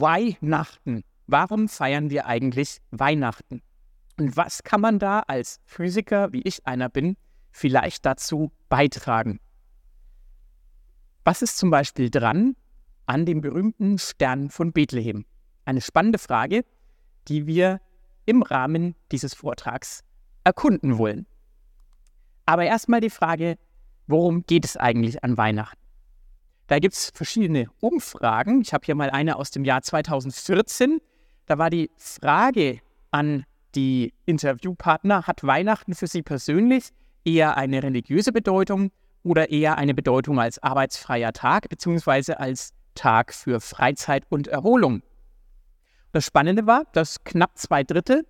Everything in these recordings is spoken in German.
Weihnachten. Warum feiern wir eigentlich Weihnachten? Und was kann man da als Physiker, wie ich einer bin, vielleicht dazu beitragen? Was ist zum Beispiel dran an dem berühmten Stern von Bethlehem? Eine spannende Frage, die wir im Rahmen dieses Vortrags erkunden wollen. Aber erstmal die Frage, worum geht es eigentlich an Weihnachten? Da gibt es verschiedene Umfragen. Ich habe hier mal eine aus dem Jahr 2014. Da war die Frage an die Interviewpartner, hat Weihnachten für Sie persönlich eher eine religiöse Bedeutung oder eher eine Bedeutung als arbeitsfreier Tag bzw. als Tag für Freizeit und Erholung? Das Spannende war, dass knapp zwei Drittel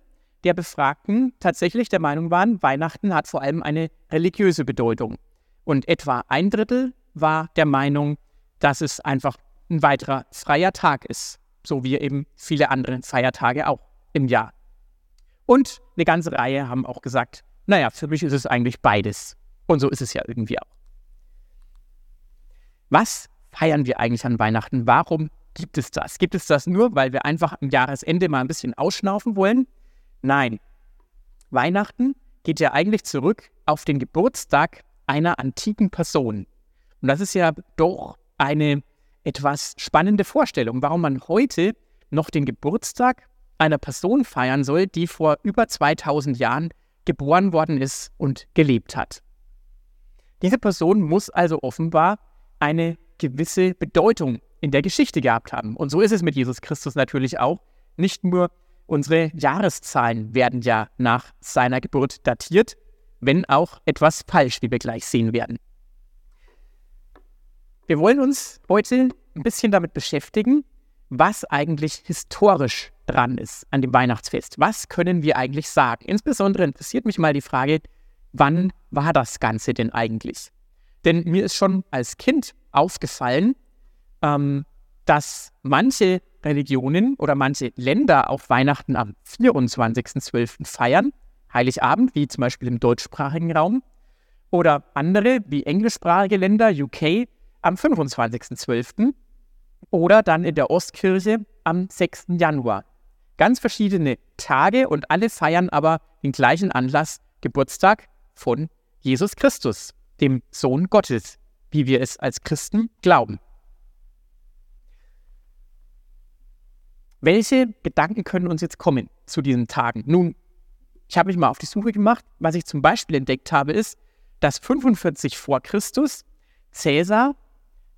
der Befragten tatsächlich der Meinung waren, Weihnachten hat vor allem eine religiöse Bedeutung. Und etwa ein Drittel war der Meinung, dass es einfach ein weiterer freier Tag ist, so wie eben viele andere Feiertage auch im Jahr. Und eine ganze Reihe haben auch gesagt, naja, für mich ist es eigentlich beides. Und so ist es ja irgendwie auch. Was feiern wir eigentlich an Weihnachten? Warum gibt es das? Gibt es das nur, weil wir einfach am Jahresende mal ein bisschen ausschnaufen wollen? Nein. Weihnachten geht ja eigentlich zurück auf den Geburtstag einer antiken Person. Und das ist ja doch eine etwas spannende Vorstellung, warum man heute noch den Geburtstag einer Person feiern soll, die vor über 2000 Jahren geboren worden ist und gelebt hat. Diese Person muss also offenbar eine gewisse Bedeutung in der Geschichte gehabt haben. Und so ist es mit Jesus Christus natürlich auch. Nicht nur unsere Jahreszahlen werden ja nach seiner Geburt datiert, wenn auch etwas falsch, wie wir gleich sehen werden. Wir wollen uns heute ein bisschen damit beschäftigen, was eigentlich historisch dran ist an dem Weihnachtsfest. Was können wir eigentlich sagen? Insbesondere interessiert mich mal die Frage, wann war das Ganze denn eigentlich? Denn mir ist schon als Kind aufgefallen, ähm, dass manche Religionen oder manche Länder auch Weihnachten am 24.12. feiern, Heiligabend, wie zum Beispiel im deutschsprachigen Raum, oder andere, wie englischsprachige Länder, UK, am 25.12. oder dann in der Ostkirche am 6. Januar. Ganz verschiedene Tage und alle feiern aber den gleichen Anlass, Geburtstag von Jesus Christus, dem Sohn Gottes, wie wir es als Christen glauben. Welche Gedanken können uns jetzt kommen zu diesen Tagen? Nun, ich habe mich mal auf die Suche gemacht. Was ich zum Beispiel entdeckt habe, ist, dass 45 vor Christus Cäsar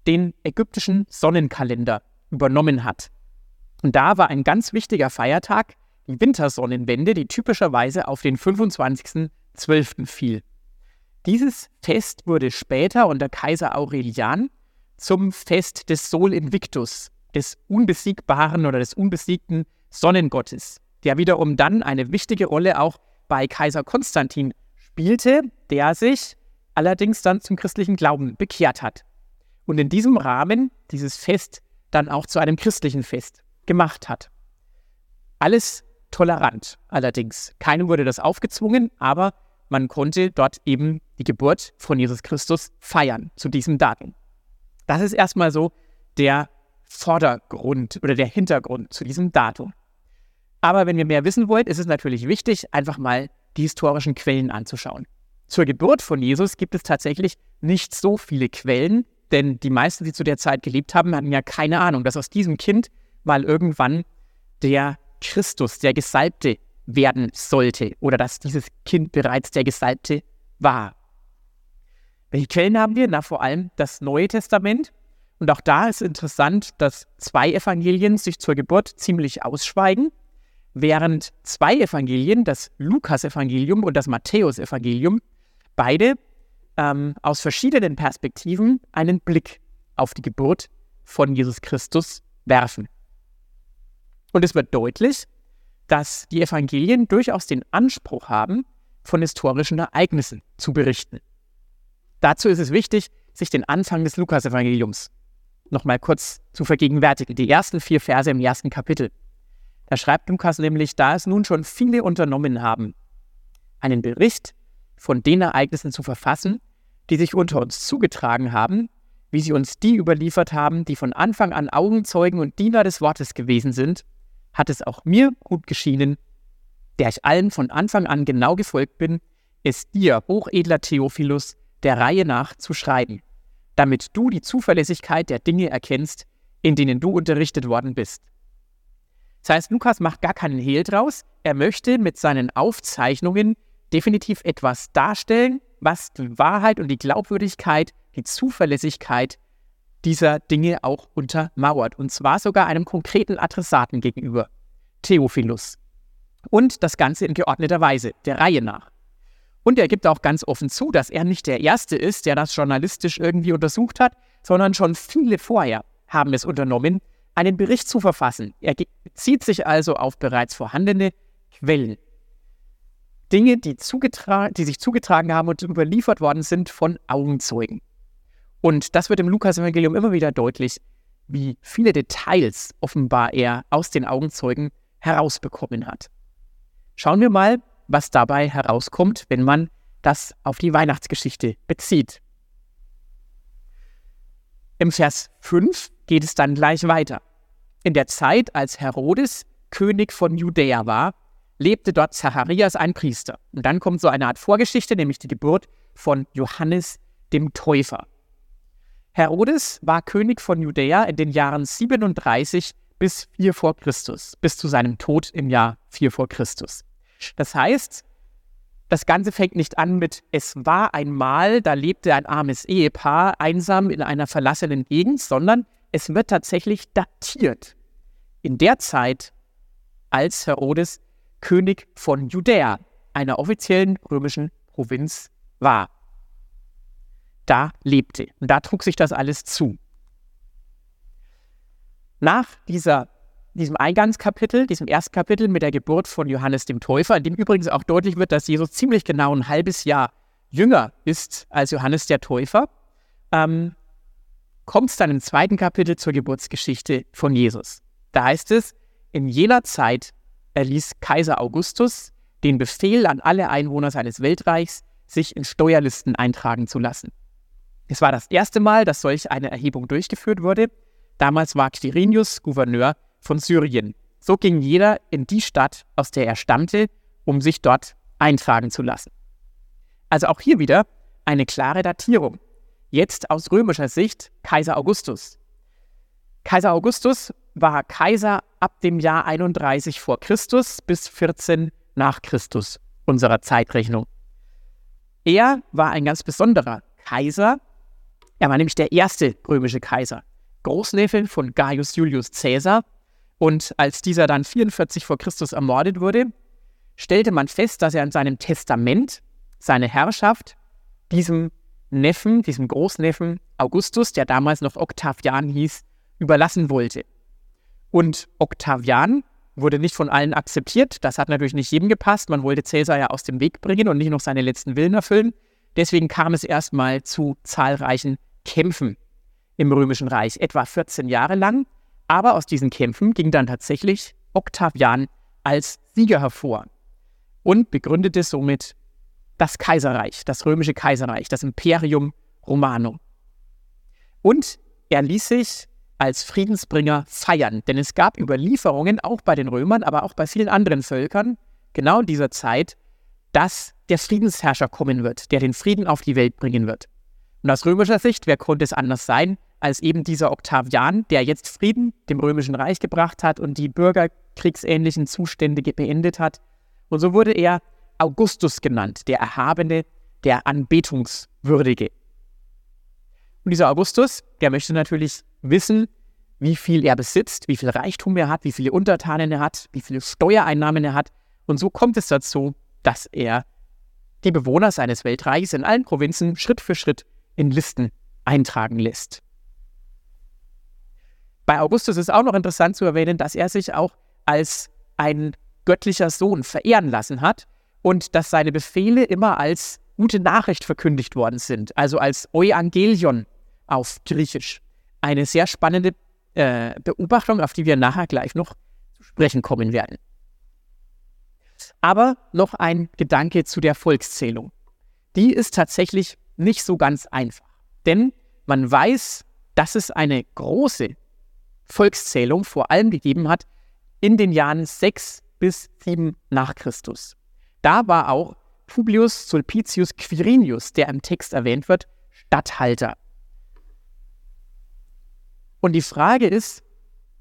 den ägyptischen Sonnenkalender übernommen hat. Und da war ein ganz wichtiger Feiertag die Wintersonnenwende, die typischerweise auf den 25.12. fiel. Dieses Fest wurde später unter Kaiser Aurelian zum Fest des Sol Invictus, des unbesiegbaren oder des unbesiegten Sonnengottes, der wiederum dann eine wichtige Rolle auch bei Kaiser Konstantin spielte, der sich allerdings dann zum christlichen Glauben bekehrt hat und in diesem Rahmen dieses Fest dann auch zu einem christlichen Fest gemacht hat. Alles tolerant allerdings. Keinem wurde das aufgezwungen, aber man konnte dort eben die Geburt von Jesus Christus feiern zu diesem Datum. Das ist erstmal so der Vordergrund oder der Hintergrund zu diesem Datum. Aber wenn wir mehr wissen wollt, ist es natürlich wichtig, einfach mal die historischen Quellen anzuschauen. Zur Geburt von Jesus gibt es tatsächlich nicht so viele Quellen, denn die meisten, die zu der Zeit gelebt haben, hatten ja keine Ahnung, dass aus diesem Kind mal irgendwann der Christus, der Gesalbte, werden sollte oder dass dieses Kind bereits der Gesalbte war. Welche Quellen haben wir? Na, vor allem das Neue Testament. Und auch da ist interessant, dass zwei Evangelien sich zur Geburt ziemlich ausschweigen, während zwei Evangelien, das Lukas-Evangelium und das Matthäus-Evangelium, beide ähm, aus verschiedenen Perspektiven einen Blick auf die Geburt von Jesus Christus werfen. Und es wird deutlich, dass die Evangelien durchaus den Anspruch haben, von historischen Ereignissen zu berichten. Dazu ist es wichtig, sich den Anfang des Lukas-Evangeliums nochmal kurz zu vergegenwärtigen. Die ersten vier Verse im ersten Kapitel. Da schreibt Lukas nämlich, da es nun schon viele unternommen haben, einen Bericht von den Ereignissen zu verfassen, die sich unter uns zugetragen haben, wie sie uns die überliefert haben, die von Anfang an Augenzeugen und Diener des Wortes gewesen sind, hat es auch mir gut geschienen, der ich allen von Anfang an genau gefolgt bin, es dir, hochedler Theophilus, der Reihe nach zu schreiben, damit du die Zuverlässigkeit der Dinge erkennst, in denen du unterrichtet worden bist. Das heißt, Lukas macht gar keinen Hehl draus. Er möchte mit seinen Aufzeichnungen definitiv etwas darstellen, was die Wahrheit und die Glaubwürdigkeit, die Zuverlässigkeit dieser Dinge auch untermauert. Und zwar sogar einem konkreten Adressaten gegenüber, Theophilus. Und das Ganze in geordneter Weise, der Reihe nach. Und er gibt auch ganz offen zu, dass er nicht der Erste ist, der das journalistisch irgendwie untersucht hat, sondern schon viele vorher haben es unternommen, einen Bericht zu verfassen. Er bezieht sich also auf bereits vorhandene Quellen. Dinge, die, die sich zugetragen haben und überliefert worden sind von Augenzeugen. Und das wird im Lukas-Evangelium immer wieder deutlich, wie viele Details offenbar er aus den Augenzeugen herausbekommen hat. Schauen wir mal, was dabei herauskommt, wenn man das auf die Weihnachtsgeschichte bezieht. Im Vers 5 geht es dann gleich weiter. In der Zeit, als Herodes König von Judäa war, lebte dort Zacharias, ein Priester. Und dann kommt so eine Art Vorgeschichte, nämlich die Geburt von Johannes dem Täufer. Herodes war König von Judäa in den Jahren 37 bis 4 vor Christus, bis zu seinem Tod im Jahr 4 vor Christus. Das heißt, das Ganze fängt nicht an mit Es war einmal, da lebte ein armes Ehepaar einsam in einer verlassenen Gegend, sondern es wird tatsächlich datiert. In der Zeit, als Herodes König von Judäa, einer offiziellen römischen Provinz war. Da lebte und da trug sich das alles zu. Nach dieser diesem Eingangskapitel, diesem ersten Kapitel mit der Geburt von Johannes dem Täufer, in dem übrigens auch deutlich wird, dass Jesus ziemlich genau ein halbes Jahr jünger ist als Johannes der Täufer, ähm, kommt es dann im zweiten Kapitel zur Geburtsgeschichte von Jesus. Da heißt es, in jener Zeit erließ Kaiser Augustus den Befehl an alle Einwohner seines Weltreichs, sich in Steuerlisten eintragen zu lassen. Es war das erste Mal, dass solch eine Erhebung durchgeführt wurde. Damals war Quirinius Gouverneur von Syrien. So ging jeder in die Stadt, aus der er stammte, um sich dort eintragen zu lassen. Also auch hier wieder eine klare Datierung. Jetzt aus römischer Sicht Kaiser Augustus. Kaiser Augustus war Kaiser ab dem Jahr 31 vor Christus bis 14 nach Christus unserer Zeitrechnung. Er war ein ganz besonderer Kaiser. Er war nämlich der erste römische Kaiser, Großneffe von Gaius Julius Caesar und als dieser dann 44 vor Christus ermordet wurde, stellte man fest, dass er in seinem Testament seine Herrschaft diesem Neffen, diesem Großneffen Augustus, der damals noch Octavian hieß, überlassen wollte. Und Octavian wurde nicht von allen akzeptiert. Das hat natürlich nicht jedem gepasst. Man wollte Caesar ja aus dem Weg bringen und nicht noch seine letzten Willen erfüllen. Deswegen kam es erstmal zu zahlreichen Kämpfen im Römischen Reich, etwa 14 Jahre lang. Aber aus diesen Kämpfen ging dann tatsächlich Octavian als Sieger hervor und begründete somit das Kaiserreich, das römische Kaiserreich, das Imperium Romanum. Und er ließ sich als Friedensbringer feiern, denn es gab Überlieferungen auch bei den Römern, aber auch bei vielen anderen Völkern, genau in dieser Zeit, dass der Friedensherrscher kommen wird, der den Frieden auf die Welt bringen wird. Und aus römischer Sicht, wer konnte es anders sein, als eben dieser Octavian, der jetzt Frieden dem Römischen Reich gebracht hat und die bürgerkriegsähnlichen Zustände beendet hat. Und so wurde er Augustus genannt, der Erhabene, der Anbetungswürdige. Und dieser Augustus, der möchte natürlich wissen, wie viel er besitzt, wie viel Reichtum er hat, wie viele Untertanen er hat, wie viele Steuereinnahmen er hat. Und so kommt es dazu, dass er die Bewohner seines Weltreichs in allen Provinzen Schritt für Schritt in Listen eintragen lässt. Bei Augustus ist auch noch interessant zu erwähnen, dass er sich auch als ein göttlicher Sohn verehren lassen hat und dass seine Befehle immer als gute Nachricht verkündigt worden sind, also als Euangelion auf Griechisch. Eine sehr spannende äh, Beobachtung, auf die wir nachher gleich noch zu sprechen kommen werden. Aber noch ein Gedanke zu der Volkszählung. Die ist tatsächlich nicht so ganz einfach. Denn man weiß, dass es eine große Volkszählung vor allem gegeben hat in den Jahren 6 bis 7 nach Christus. Da war auch Publius Sulpicius Quirinius, der im Text erwähnt wird, Statthalter. Und die Frage ist,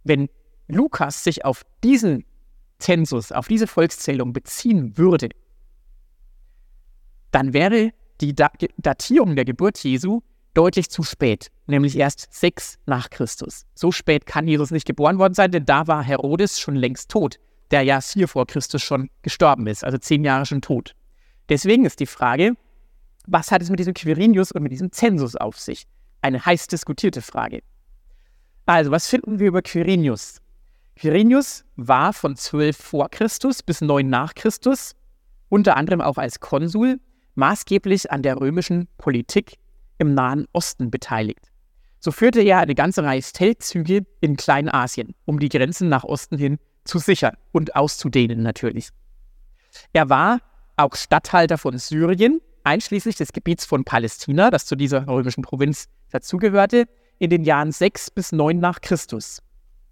wenn Lukas sich auf diesen Zensus, auf diese Volkszählung beziehen würde, dann wäre die Datierung der Geburt Jesu deutlich zu spät, nämlich erst sechs nach Christus. So spät kann Jesus nicht geboren worden sein, denn da war Herodes schon längst tot, der ja vier vor Christus schon gestorben ist, also zehn Jahre schon tot. Deswegen ist die Frage, was hat es mit diesem Quirinius und mit diesem Zensus auf sich? Eine heiß diskutierte Frage. Also, was finden wir über Quirinius? Quirinius war von 12 vor Christus bis 9 nach Christus, unter anderem auch als Konsul, maßgeblich an der römischen Politik im Nahen Osten beteiligt. So führte er eine ganze Reihe Feldzüge in Kleinasien, um die Grenzen nach Osten hin zu sichern und auszudehnen natürlich. Er war auch Statthalter von Syrien, einschließlich des Gebiets von Palästina, das zu dieser römischen Provinz dazugehörte, in den Jahren 6 bis 9 nach Christus,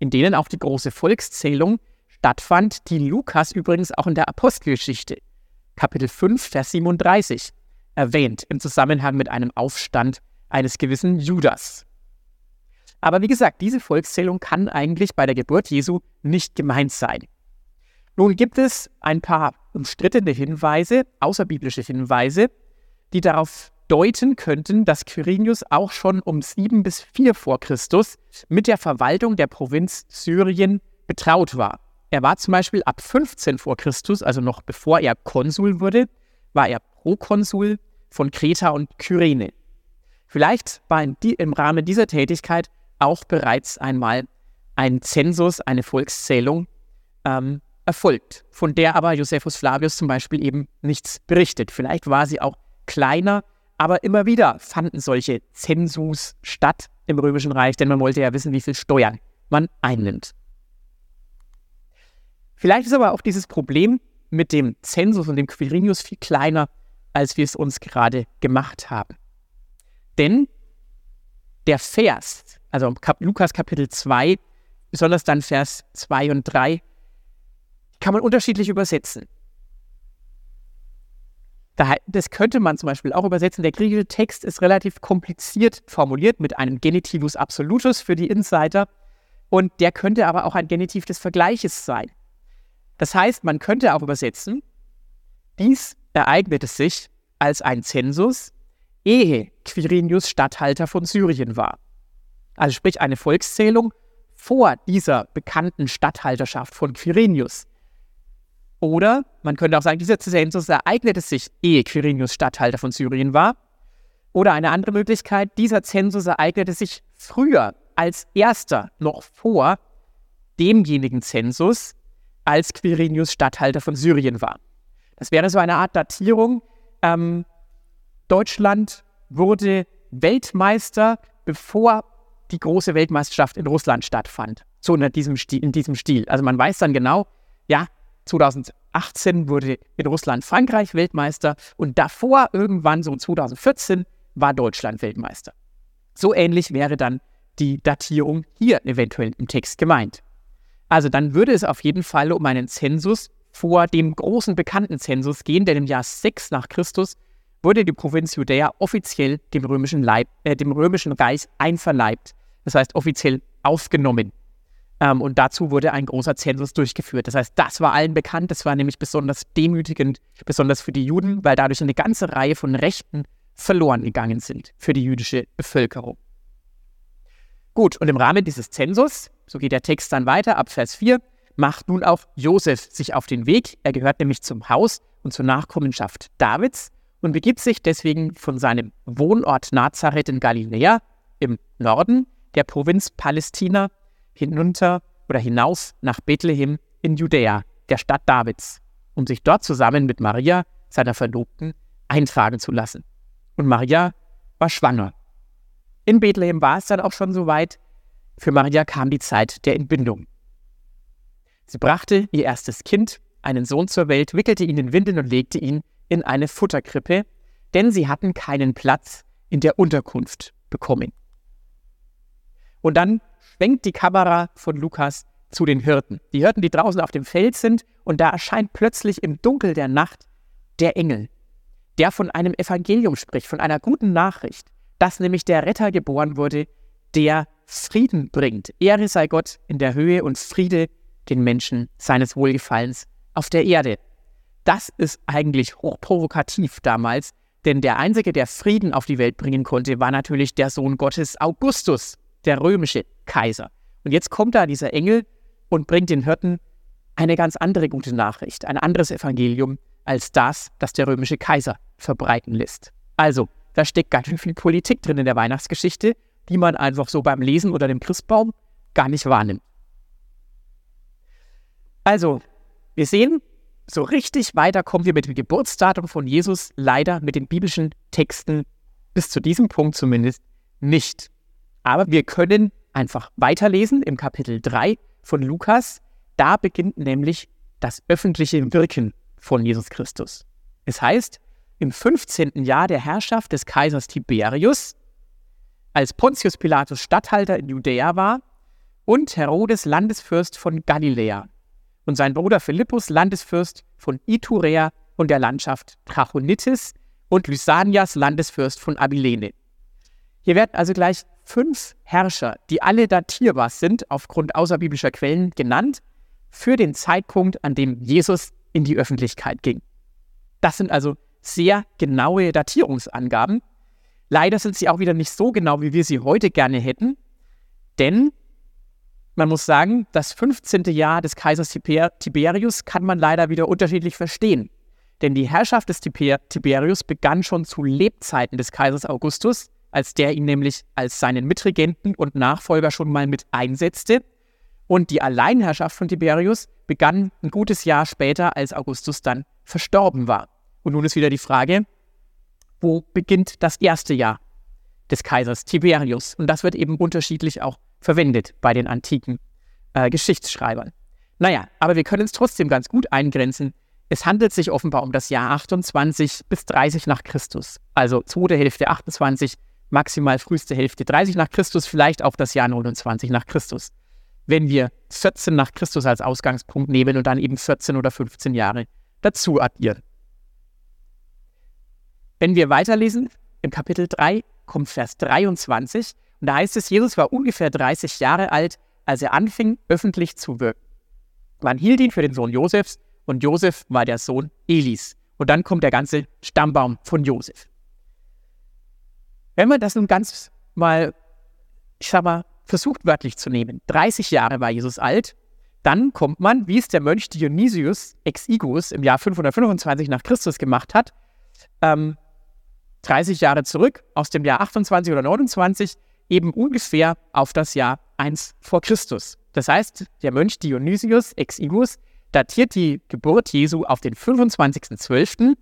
in denen auch die große Volkszählung stattfand, die Lukas übrigens auch in der Apostelgeschichte, Kapitel 5, Vers 37, erwähnt im Zusammenhang mit einem Aufstand eines gewissen Judas. Aber wie gesagt, diese Volkszählung kann eigentlich bei der Geburt Jesu nicht gemeint sein. Nun gibt es ein paar umstrittene Hinweise, außerbiblische Hinweise, die darauf deuten könnten, dass Quirinius auch schon um 7 bis 4 vor Christus mit der Verwaltung der Provinz Syrien betraut war. Er war zum Beispiel ab 15 vor Christus, also noch bevor er Konsul wurde, war er Prokonsul von Kreta und Kyrene. Vielleicht war im Rahmen dieser Tätigkeit auch bereits einmal ein Zensus, eine Volkszählung ähm, erfolgt, von der aber Josephus Flavius zum Beispiel eben nichts berichtet. Vielleicht war sie auch kleiner, aber immer wieder fanden solche Zensus statt im Römischen Reich, denn man wollte ja wissen, wie viel Steuern man einnimmt. Vielleicht ist aber auch dieses Problem mit dem Zensus und dem Quirinius viel kleiner als wir es uns gerade gemacht haben. Denn der Vers, also Lukas Kapitel 2, besonders dann Vers 2 und 3, kann man unterschiedlich übersetzen. Das könnte man zum Beispiel auch übersetzen. Der griechische Text ist relativ kompliziert formuliert mit einem Genitivus absolutus für die Insider. Und der könnte aber auch ein Genitiv des Vergleiches sein. Das heißt, man könnte auch übersetzen, dies ereignete sich als ein Zensus, ehe Quirinius Statthalter von Syrien war. Also sprich eine Volkszählung vor dieser bekannten Statthalterschaft von Quirinius. Oder man könnte auch sagen, dieser Zensus ereignete sich, ehe Quirinius Statthalter von Syrien war. Oder eine andere Möglichkeit, dieser Zensus ereignete sich früher als erster, noch vor demjenigen Zensus, als Quirinius Statthalter von Syrien war. Das wäre so eine Art Datierung. Ähm, Deutschland wurde Weltmeister, bevor die große Weltmeisterschaft in Russland stattfand. So in diesem, Stil, in diesem Stil. Also man weiß dann genau, ja, 2018 wurde in Russland Frankreich Weltmeister und davor irgendwann so 2014 war Deutschland Weltmeister. So ähnlich wäre dann die Datierung hier eventuell im Text gemeint. Also dann würde es auf jeden Fall um einen Zensus vor dem großen bekannten Zensus gehen, denn im Jahr 6 nach Christus wurde die Provinz Judäa offiziell dem römischen, Leib, äh, dem römischen Reich einverleibt, das heißt offiziell aufgenommen. Ähm, und dazu wurde ein großer Zensus durchgeführt. Das heißt, das war allen bekannt, das war nämlich besonders demütigend, besonders für die Juden, weil dadurch eine ganze Reihe von Rechten verloren gegangen sind für die jüdische Bevölkerung. Gut, und im Rahmen dieses Zensus, so geht der Text dann weiter ab Vers 4, macht nun auch Josef sich auf den Weg. Er gehört nämlich zum Haus und zur Nachkommenschaft Davids und begibt sich deswegen von seinem Wohnort Nazareth in Galiläa im Norden der Provinz Palästina hinunter oder hinaus nach Bethlehem in Judäa, der Stadt Davids, um sich dort zusammen mit Maria, seiner Verlobten, eintragen zu lassen. Und Maria war schwanger. In Bethlehem war es dann auch schon soweit. Für Maria kam die Zeit der Entbindung. Sie brachte ihr erstes Kind, einen Sohn zur Welt, wickelte ihn in Windeln und legte ihn in eine Futterkrippe, denn sie hatten keinen Platz in der Unterkunft bekommen. Und dann schwenkt die Kamera von Lukas zu den Hirten. Die Hirten, die draußen auf dem Feld sind, und da erscheint plötzlich im Dunkel der Nacht der Engel, der von einem Evangelium spricht, von einer guten Nachricht, dass nämlich der Retter geboren wurde, der Frieden bringt. Ehre sei Gott in der Höhe und Friede den Menschen seines Wohlgefallens auf der Erde. Das ist eigentlich hochprovokativ damals, denn der Einzige, der Frieden auf die Welt bringen konnte, war natürlich der Sohn Gottes Augustus, der römische Kaiser. Und jetzt kommt da dieser Engel und bringt den Hirten eine ganz andere gute Nachricht, ein anderes Evangelium als das, das der römische Kaiser verbreiten lässt. Also, da steckt ganz schön viel Politik drin in der Weihnachtsgeschichte, die man einfach so beim Lesen oder dem Christbaum gar nicht wahrnimmt. Also, wir sehen, so richtig weiter kommen wir mit dem Geburtsdatum von Jesus leider mit den biblischen Texten bis zu diesem Punkt zumindest nicht. Aber wir können einfach weiterlesen im Kapitel 3 von Lukas. Da beginnt nämlich das öffentliche Wirken von Jesus Christus. Es heißt, im 15. Jahr der Herrschaft des Kaisers Tiberius, als Pontius Pilatus Statthalter in Judäa war und Herodes Landesfürst von Galiläa und sein Bruder Philippus Landesfürst von Iturea und der Landschaft Trachonitis und Lysanias Landesfürst von Abilene. Hier werden also gleich fünf Herrscher, die alle datierbar sind, aufgrund außerbiblischer Quellen genannt, für den Zeitpunkt, an dem Jesus in die Öffentlichkeit ging. Das sind also sehr genaue Datierungsangaben. Leider sind sie auch wieder nicht so genau, wie wir sie heute gerne hätten, denn man muss sagen, das 15. Jahr des Kaisers Tiber Tiberius kann man leider wieder unterschiedlich verstehen. Denn die Herrschaft des Tiber Tiberius begann schon zu Lebzeiten des Kaisers Augustus, als der ihn nämlich als seinen Mitregenten und Nachfolger schon mal mit einsetzte. Und die Alleinherrschaft von Tiberius begann ein gutes Jahr später, als Augustus dann verstorben war. Und nun ist wieder die Frage, wo beginnt das erste Jahr des Kaisers Tiberius? Und das wird eben unterschiedlich auch verwendet bei den antiken äh, Geschichtsschreibern. Naja, aber wir können es trotzdem ganz gut eingrenzen. Es handelt sich offenbar um das Jahr 28 bis 30 nach Christus. Also zweite Hälfte 28, maximal früheste Hälfte 30 nach Christus, vielleicht auch das Jahr 29 nach Christus. Wenn wir 14 nach Christus als Ausgangspunkt nehmen und dann eben 14 oder 15 Jahre dazu addieren. Wenn wir weiterlesen, im Kapitel 3 kommt Vers 23 und da heißt es, Jesus war ungefähr 30 Jahre alt, als er anfing, öffentlich zu wirken. Man hielt ihn für den Sohn Josefs und Josef war der Sohn Elis. Und dann kommt der ganze Stammbaum von Josef. Wenn man das nun ganz mal, ich sag mal, versucht wörtlich zu nehmen, 30 Jahre war Jesus alt, dann kommt man, wie es der Mönch Dionysius Exiguus im Jahr 525 nach Christus gemacht hat, ähm, 30 Jahre zurück aus dem Jahr 28 oder 29 eben ungefähr auf das Jahr 1 vor Christus. Das heißt, der Mönch Dionysius Exiguus datiert die Geburt Jesu auf den 25.12.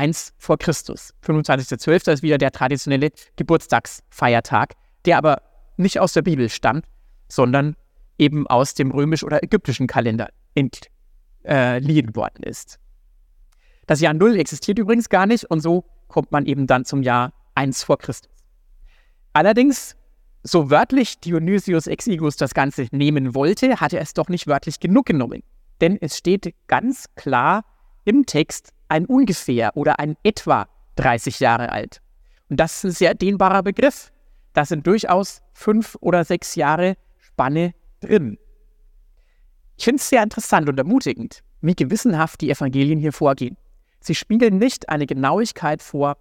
1 vor Christus. 25.12. ist wieder der traditionelle Geburtstagsfeiertag, der aber nicht aus der Bibel stammt, sondern eben aus dem römisch- oder ägyptischen Kalender entliehen äh, worden ist. Das Jahr Null existiert übrigens gar nicht und so kommt man eben dann zum Jahr 1 vor Christus. Allerdings, so wörtlich Dionysius Exiguus das Ganze nehmen wollte, hat er es doch nicht wörtlich genug genommen. Denn es steht ganz klar im Text ein ungefähr oder ein etwa 30 Jahre alt. Und das ist ein sehr dehnbarer Begriff. Da sind durchaus fünf oder sechs Jahre Spanne drin. Ich finde es sehr interessant und ermutigend, wie gewissenhaft die Evangelien hier vorgehen. Sie spiegeln nicht eine Genauigkeit vor,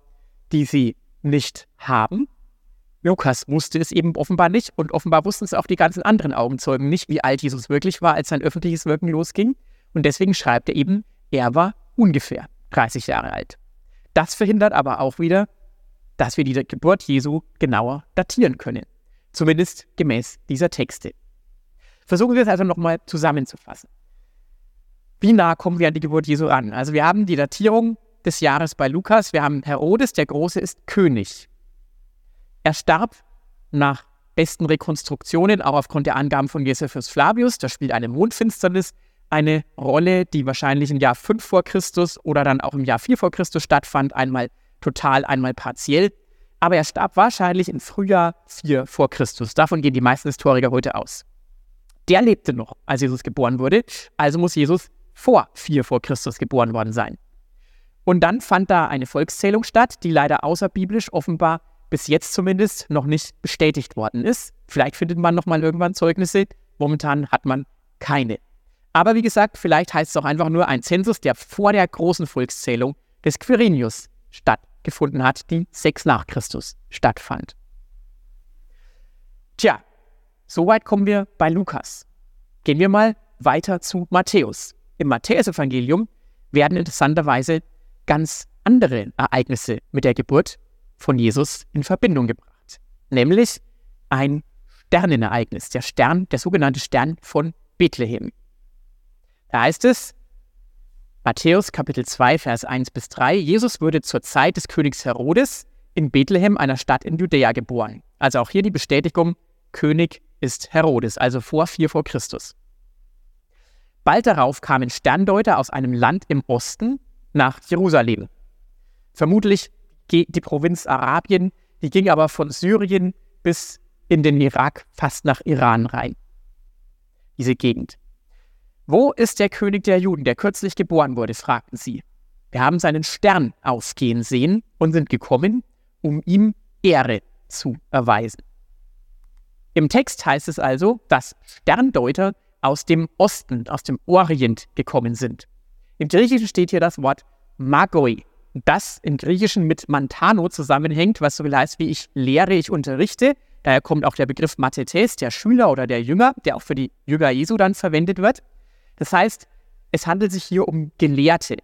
die sie nicht haben, Lukas wusste es eben offenbar nicht und offenbar wussten es auch die ganzen anderen Augenzeugen nicht, wie alt Jesus wirklich war, als sein öffentliches Wirken losging. Und deswegen schreibt er eben, er war ungefähr 30 Jahre alt. Das verhindert aber auch wieder, dass wir die Geburt Jesu genauer datieren können. Zumindest gemäß dieser Texte. Versuchen wir es also nochmal zusammenzufassen. Wie nah kommen wir an die Geburt Jesu ran? Also wir haben die Datierung des Jahres bei Lukas. Wir haben Herodes, der Große ist König. Er starb nach besten Rekonstruktionen, auch aufgrund der Angaben von Josephus Flavius. Da spielt eine Mondfinsternis eine Rolle, die wahrscheinlich im Jahr 5 vor Christus oder dann auch im Jahr 4 vor Christus stattfand, einmal total, einmal partiell. aber er starb wahrscheinlich im Frühjahr 4 vor Christus. Davon gehen die meisten Historiker heute aus. Der lebte noch, als Jesus geboren wurde, also muss Jesus vor 4 vor Christus geboren worden sein. Und dann fand da eine Volkszählung statt, die leider außerbiblisch offenbar bis jetzt zumindest noch nicht bestätigt worden ist. Vielleicht findet man noch mal irgendwann Zeugnisse. Momentan hat man keine. Aber wie gesagt, vielleicht heißt es auch einfach nur ein Zensus, der vor der großen Volkszählung des Quirinius stattgefunden hat, die 6 nach Christus stattfand. Tja, soweit kommen wir bei Lukas. Gehen wir mal weiter zu Matthäus. Im Matthäusevangelium werden interessanterweise ganz andere Ereignisse mit der Geburt von Jesus in Verbindung gebracht. Nämlich ein Sternenereignis, der Stern, der sogenannte Stern von Bethlehem. Da heißt es, Matthäus Kapitel 2, Vers 1 bis 3, Jesus wurde zur Zeit des Königs Herodes in Bethlehem, einer Stadt in Judäa, geboren. Also auch hier die Bestätigung, König ist Herodes, also vor 4 vor Christus. Bald darauf kamen Sterndeuter aus einem Land im Osten nach Jerusalem. Vermutlich die Provinz Arabien, die ging aber von Syrien bis in den Irak, fast nach Iran rein. Diese Gegend. Wo ist der König der Juden, der kürzlich geboren wurde? fragten sie. Wir haben seinen Stern aufgehen sehen und sind gekommen, um ihm Ehre zu erweisen. Im Text heißt es also, dass Sterndeuter aus dem Osten, aus dem Orient gekommen sind. Im Griechischen steht hier das Wort Magoi, das im Griechischen mit Mantano zusammenhängt, was so viel heißt wie ich lehre, ich unterrichte. Daher kommt auch der Begriff Mathetes, der Schüler oder der Jünger, der auch für die Jünger Jesu dann verwendet wird. Das heißt, es handelt sich hier um Gelehrte.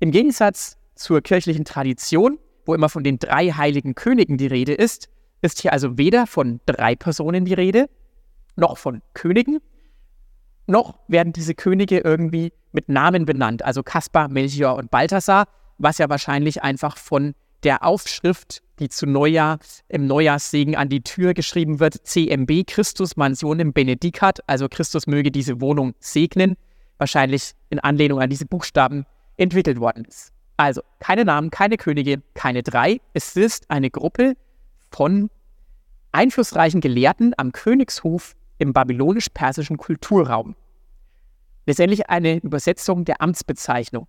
Im Gegensatz zur kirchlichen Tradition, wo immer von den drei heiligen Königen die Rede ist, ist hier also weder von drei Personen die Rede, noch von Königen, noch werden diese Könige irgendwie mit Namen benannt, also Kaspar, Melchior und Balthasar, was ja wahrscheinlich einfach von der Aufschrift, die zu Neujahr im Neujahrssegen an die Tür geschrieben wird, CMB, Christus Mansionem Benedicat, also Christus möge diese Wohnung segnen, wahrscheinlich in Anlehnung an diese Buchstaben entwickelt worden ist. Also keine Namen, keine Könige, keine drei. Es ist eine Gruppe von einflussreichen Gelehrten am Königshof im babylonisch-persischen Kulturraum. Letztendlich eine Übersetzung der Amtsbezeichnung.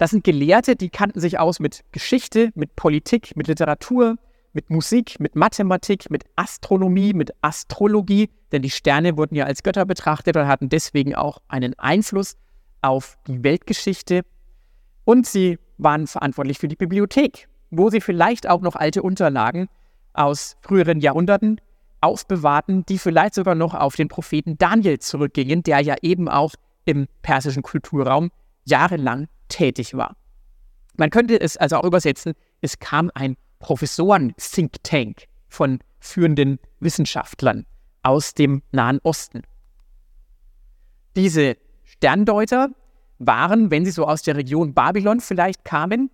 Das sind Gelehrte, die kannten sich aus mit Geschichte, mit Politik, mit Literatur, mit Musik, mit Mathematik, mit Astronomie, mit Astrologie, denn die Sterne wurden ja als Götter betrachtet und hatten deswegen auch einen Einfluss auf die Weltgeschichte. Und sie waren verantwortlich für die Bibliothek, wo sie vielleicht auch noch alte Unterlagen aus früheren Jahrhunderten aufbewahrten, die vielleicht sogar noch auf den Propheten Daniel zurückgingen, der ja eben auch im persischen Kulturraum jahrelang tätig war. Man könnte es also auch übersetzen, es kam ein Professoren-Think Tank von führenden Wissenschaftlern aus dem Nahen Osten. Diese Sterndeuter waren, wenn sie so aus der Region Babylon vielleicht kamen,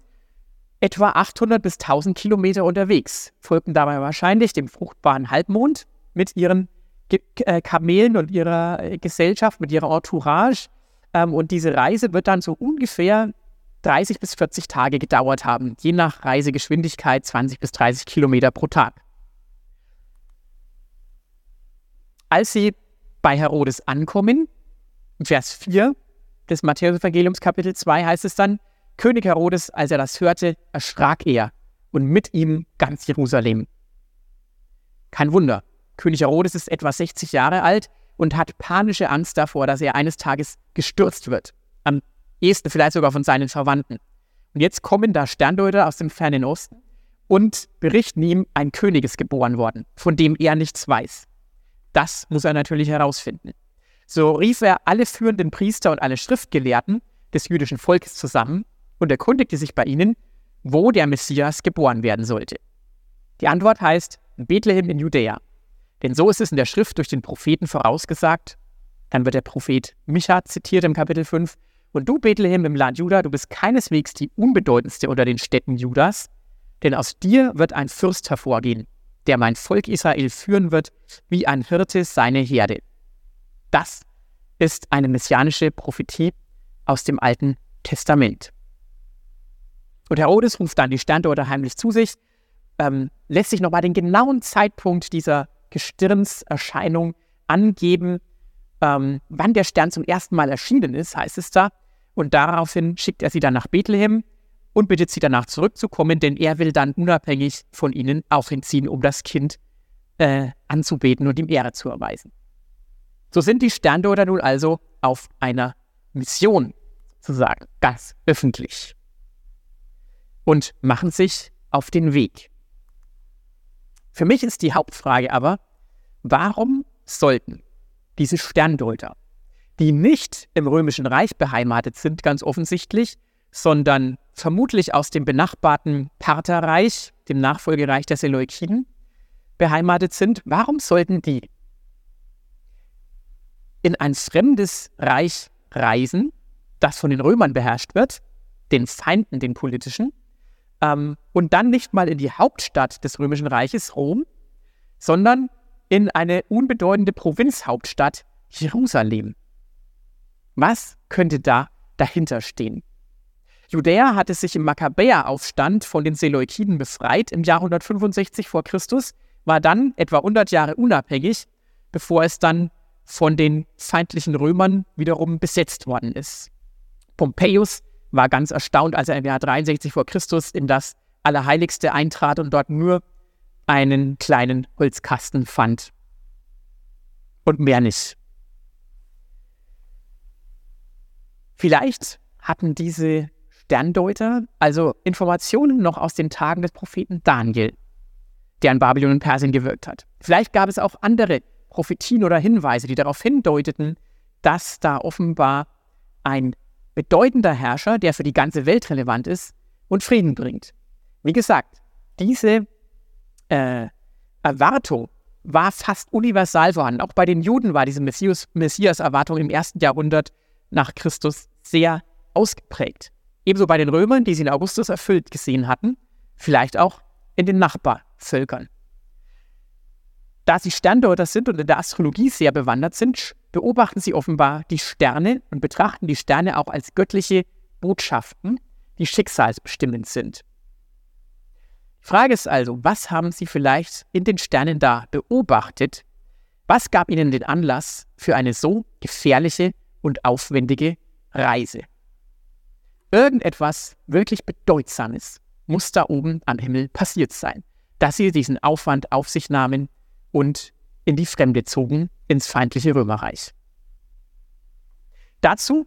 etwa 800 bis 1000 Kilometer unterwegs, folgten dabei wahrscheinlich dem fruchtbaren Halbmond mit ihren äh, Kamelen und ihrer äh, Gesellschaft, mit ihrer Entourage ähm, und diese Reise wird dann so ungefähr 30 bis 40 Tage gedauert haben, je nach Reisegeschwindigkeit 20 bis 30 Kilometer pro Tag. Als sie bei Herodes ankommen, Vers 4 des Matthäus-Evangeliums Kapitel 2 heißt es dann, König Herodes, als er das hörte, erschrak er und mit ihm ganz Jerusalem. Kein Wunder, König Herodes ist etwa 60 Jahre alt und hat panische Angst davor, dass er eines Tages gestürzt wird. Am ehesten vielleicht sogar von seinen Verwandten. Und jetzt kommen da Sterndeuter aus dem fernen Osten und berichten ihm, ein König ist geboren worden, von dem er nichts weiß. Das muss er natürlich herausfinden. So rief er alle führenden Priester und alle Schriftgelehrten des jüdischen Volkes zusammen und erkundigte sich bei ihnen, wo der Messias geboren werden sollte. Die Antwort heißt Bethlehem in Judäa. Denn so ist es in der Schrift durch den Propheten vorausgesagt. Dann wird der Prophet Micha zitiert im Kapitel 5. Und du, Bethlehem im Land Juda, du bist keineswegs die unbedeutendste unter den Städten Judas, denn aus dir wird ein Fürst hervorgehen, der mein Volk Israel führen wird, wie ein Hirte seine Herde. Das ist eine messianische Prophetie aus dem Alten Testament. Und Herodes ruft dann die Sterndeuter heimlich zu sich ähm, lässt sich nochmal den genauen Zeitpunkt dieser Gestirnserscheinung angeben, ähm, wann der Stern zum ersten Mal erschienen ist, heißt es da. Und daraufhin schickt er sie dann nach Bethlehem und bittet sie danach zurückzukommen, denn er will dann unabhängig von ihnen auch hinziehen, um das Kind äh, anzubeten und ihm Ehre zu erweisen. So sind die Sterndeuter nun also auf einer Mission, sozusagen, ganz öffentlich. Und machen sich auf den Weg. Für mich ist die Hauptfrage aber, warum sollten diese Sterndeuter, die nicht im Römischen Reich beheimatet sind, ganz offensichtlich, sondern vermutlich aus dem benachbarten Partherreich, dem Nachfolgereich der Seleukiden, beheimatet sind, warum sollten die in ein fremdes Reich reisen, das von den Römern beherrscht wird, den Feinden, den politischen, ähm, und dann nicht mal in die Hauptstadt des Römischen Reiches, Rom, sondern in eine unbedeutende Provinzhauptstadt, Jerusalem. Was könnte da dahinter stehen? Judäa hatte sich im Makkabäeraufstand von den Seleukiden befreit im Jahr 165 vor Christus, war dann etwa 100 Jahre unabhängig, bevor es dann von den feindlichen Römern wiederum besetzt worden ist. Pompeius war ganz erstaunt, als er im Jahr 63 vor Christus in das Allerheiligste eintrat und dort nur einen kleinen Holzkasten fand. Und mehr nicht. Vielleicht hatten diese Sterndeuter also Informationen noch aus den Tagen des Propheten Daniel, der in Babylon und Persien gewirkt hat. Vielleicht gab es auch andere Prophetien oder Hinweise, die darauf hindeuteten, dass da offenbar ein bedeutender Herrscher, der für die ganze Welt relevant ist und Frieden bringt. Wie gesagt, diese äh, Erwartung war fast universal vorhanden. Auch bei den Juden war diese Messias-Erwartung im ersten Jahrhundert nach Christus sehr ausgeprägt. Ebenso bei den Römern, die sie in Augustus erfüllt gesehen hatten, vielleicht auch in den Nachbarvölkern. Da sie Sterndeuter sind und in der Astrologie sehr bewandert sind, beobachten sie offenbar die Sterne und betrachten die Sterne auch als göttliche Botschaften, die schicksalsbestimmend sind. Die Frage ist also, was haben sie vielleicht in den Sternen da beobachtet? Was gab ihnen den Anlass für eine so gefährliche und aufwendige Reise? Irgendetwas wirklich Bedeutsames muss da oben am Himmel passiert sein, dass sie diesen Aufwand auf sich nahmen, und in die Fremde zogen, ins feindliche Römerreich. Dazu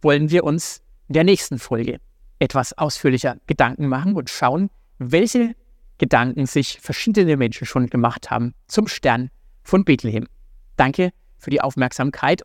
wollen wir uns in der nächsten Folge etwas ausführlicher Gedanken machen und schauen, welche Gedanken sich verschiedene Menschen schon gemacht haben zum Stern von Bethlehem. Danke für die Aufmerksamkeit.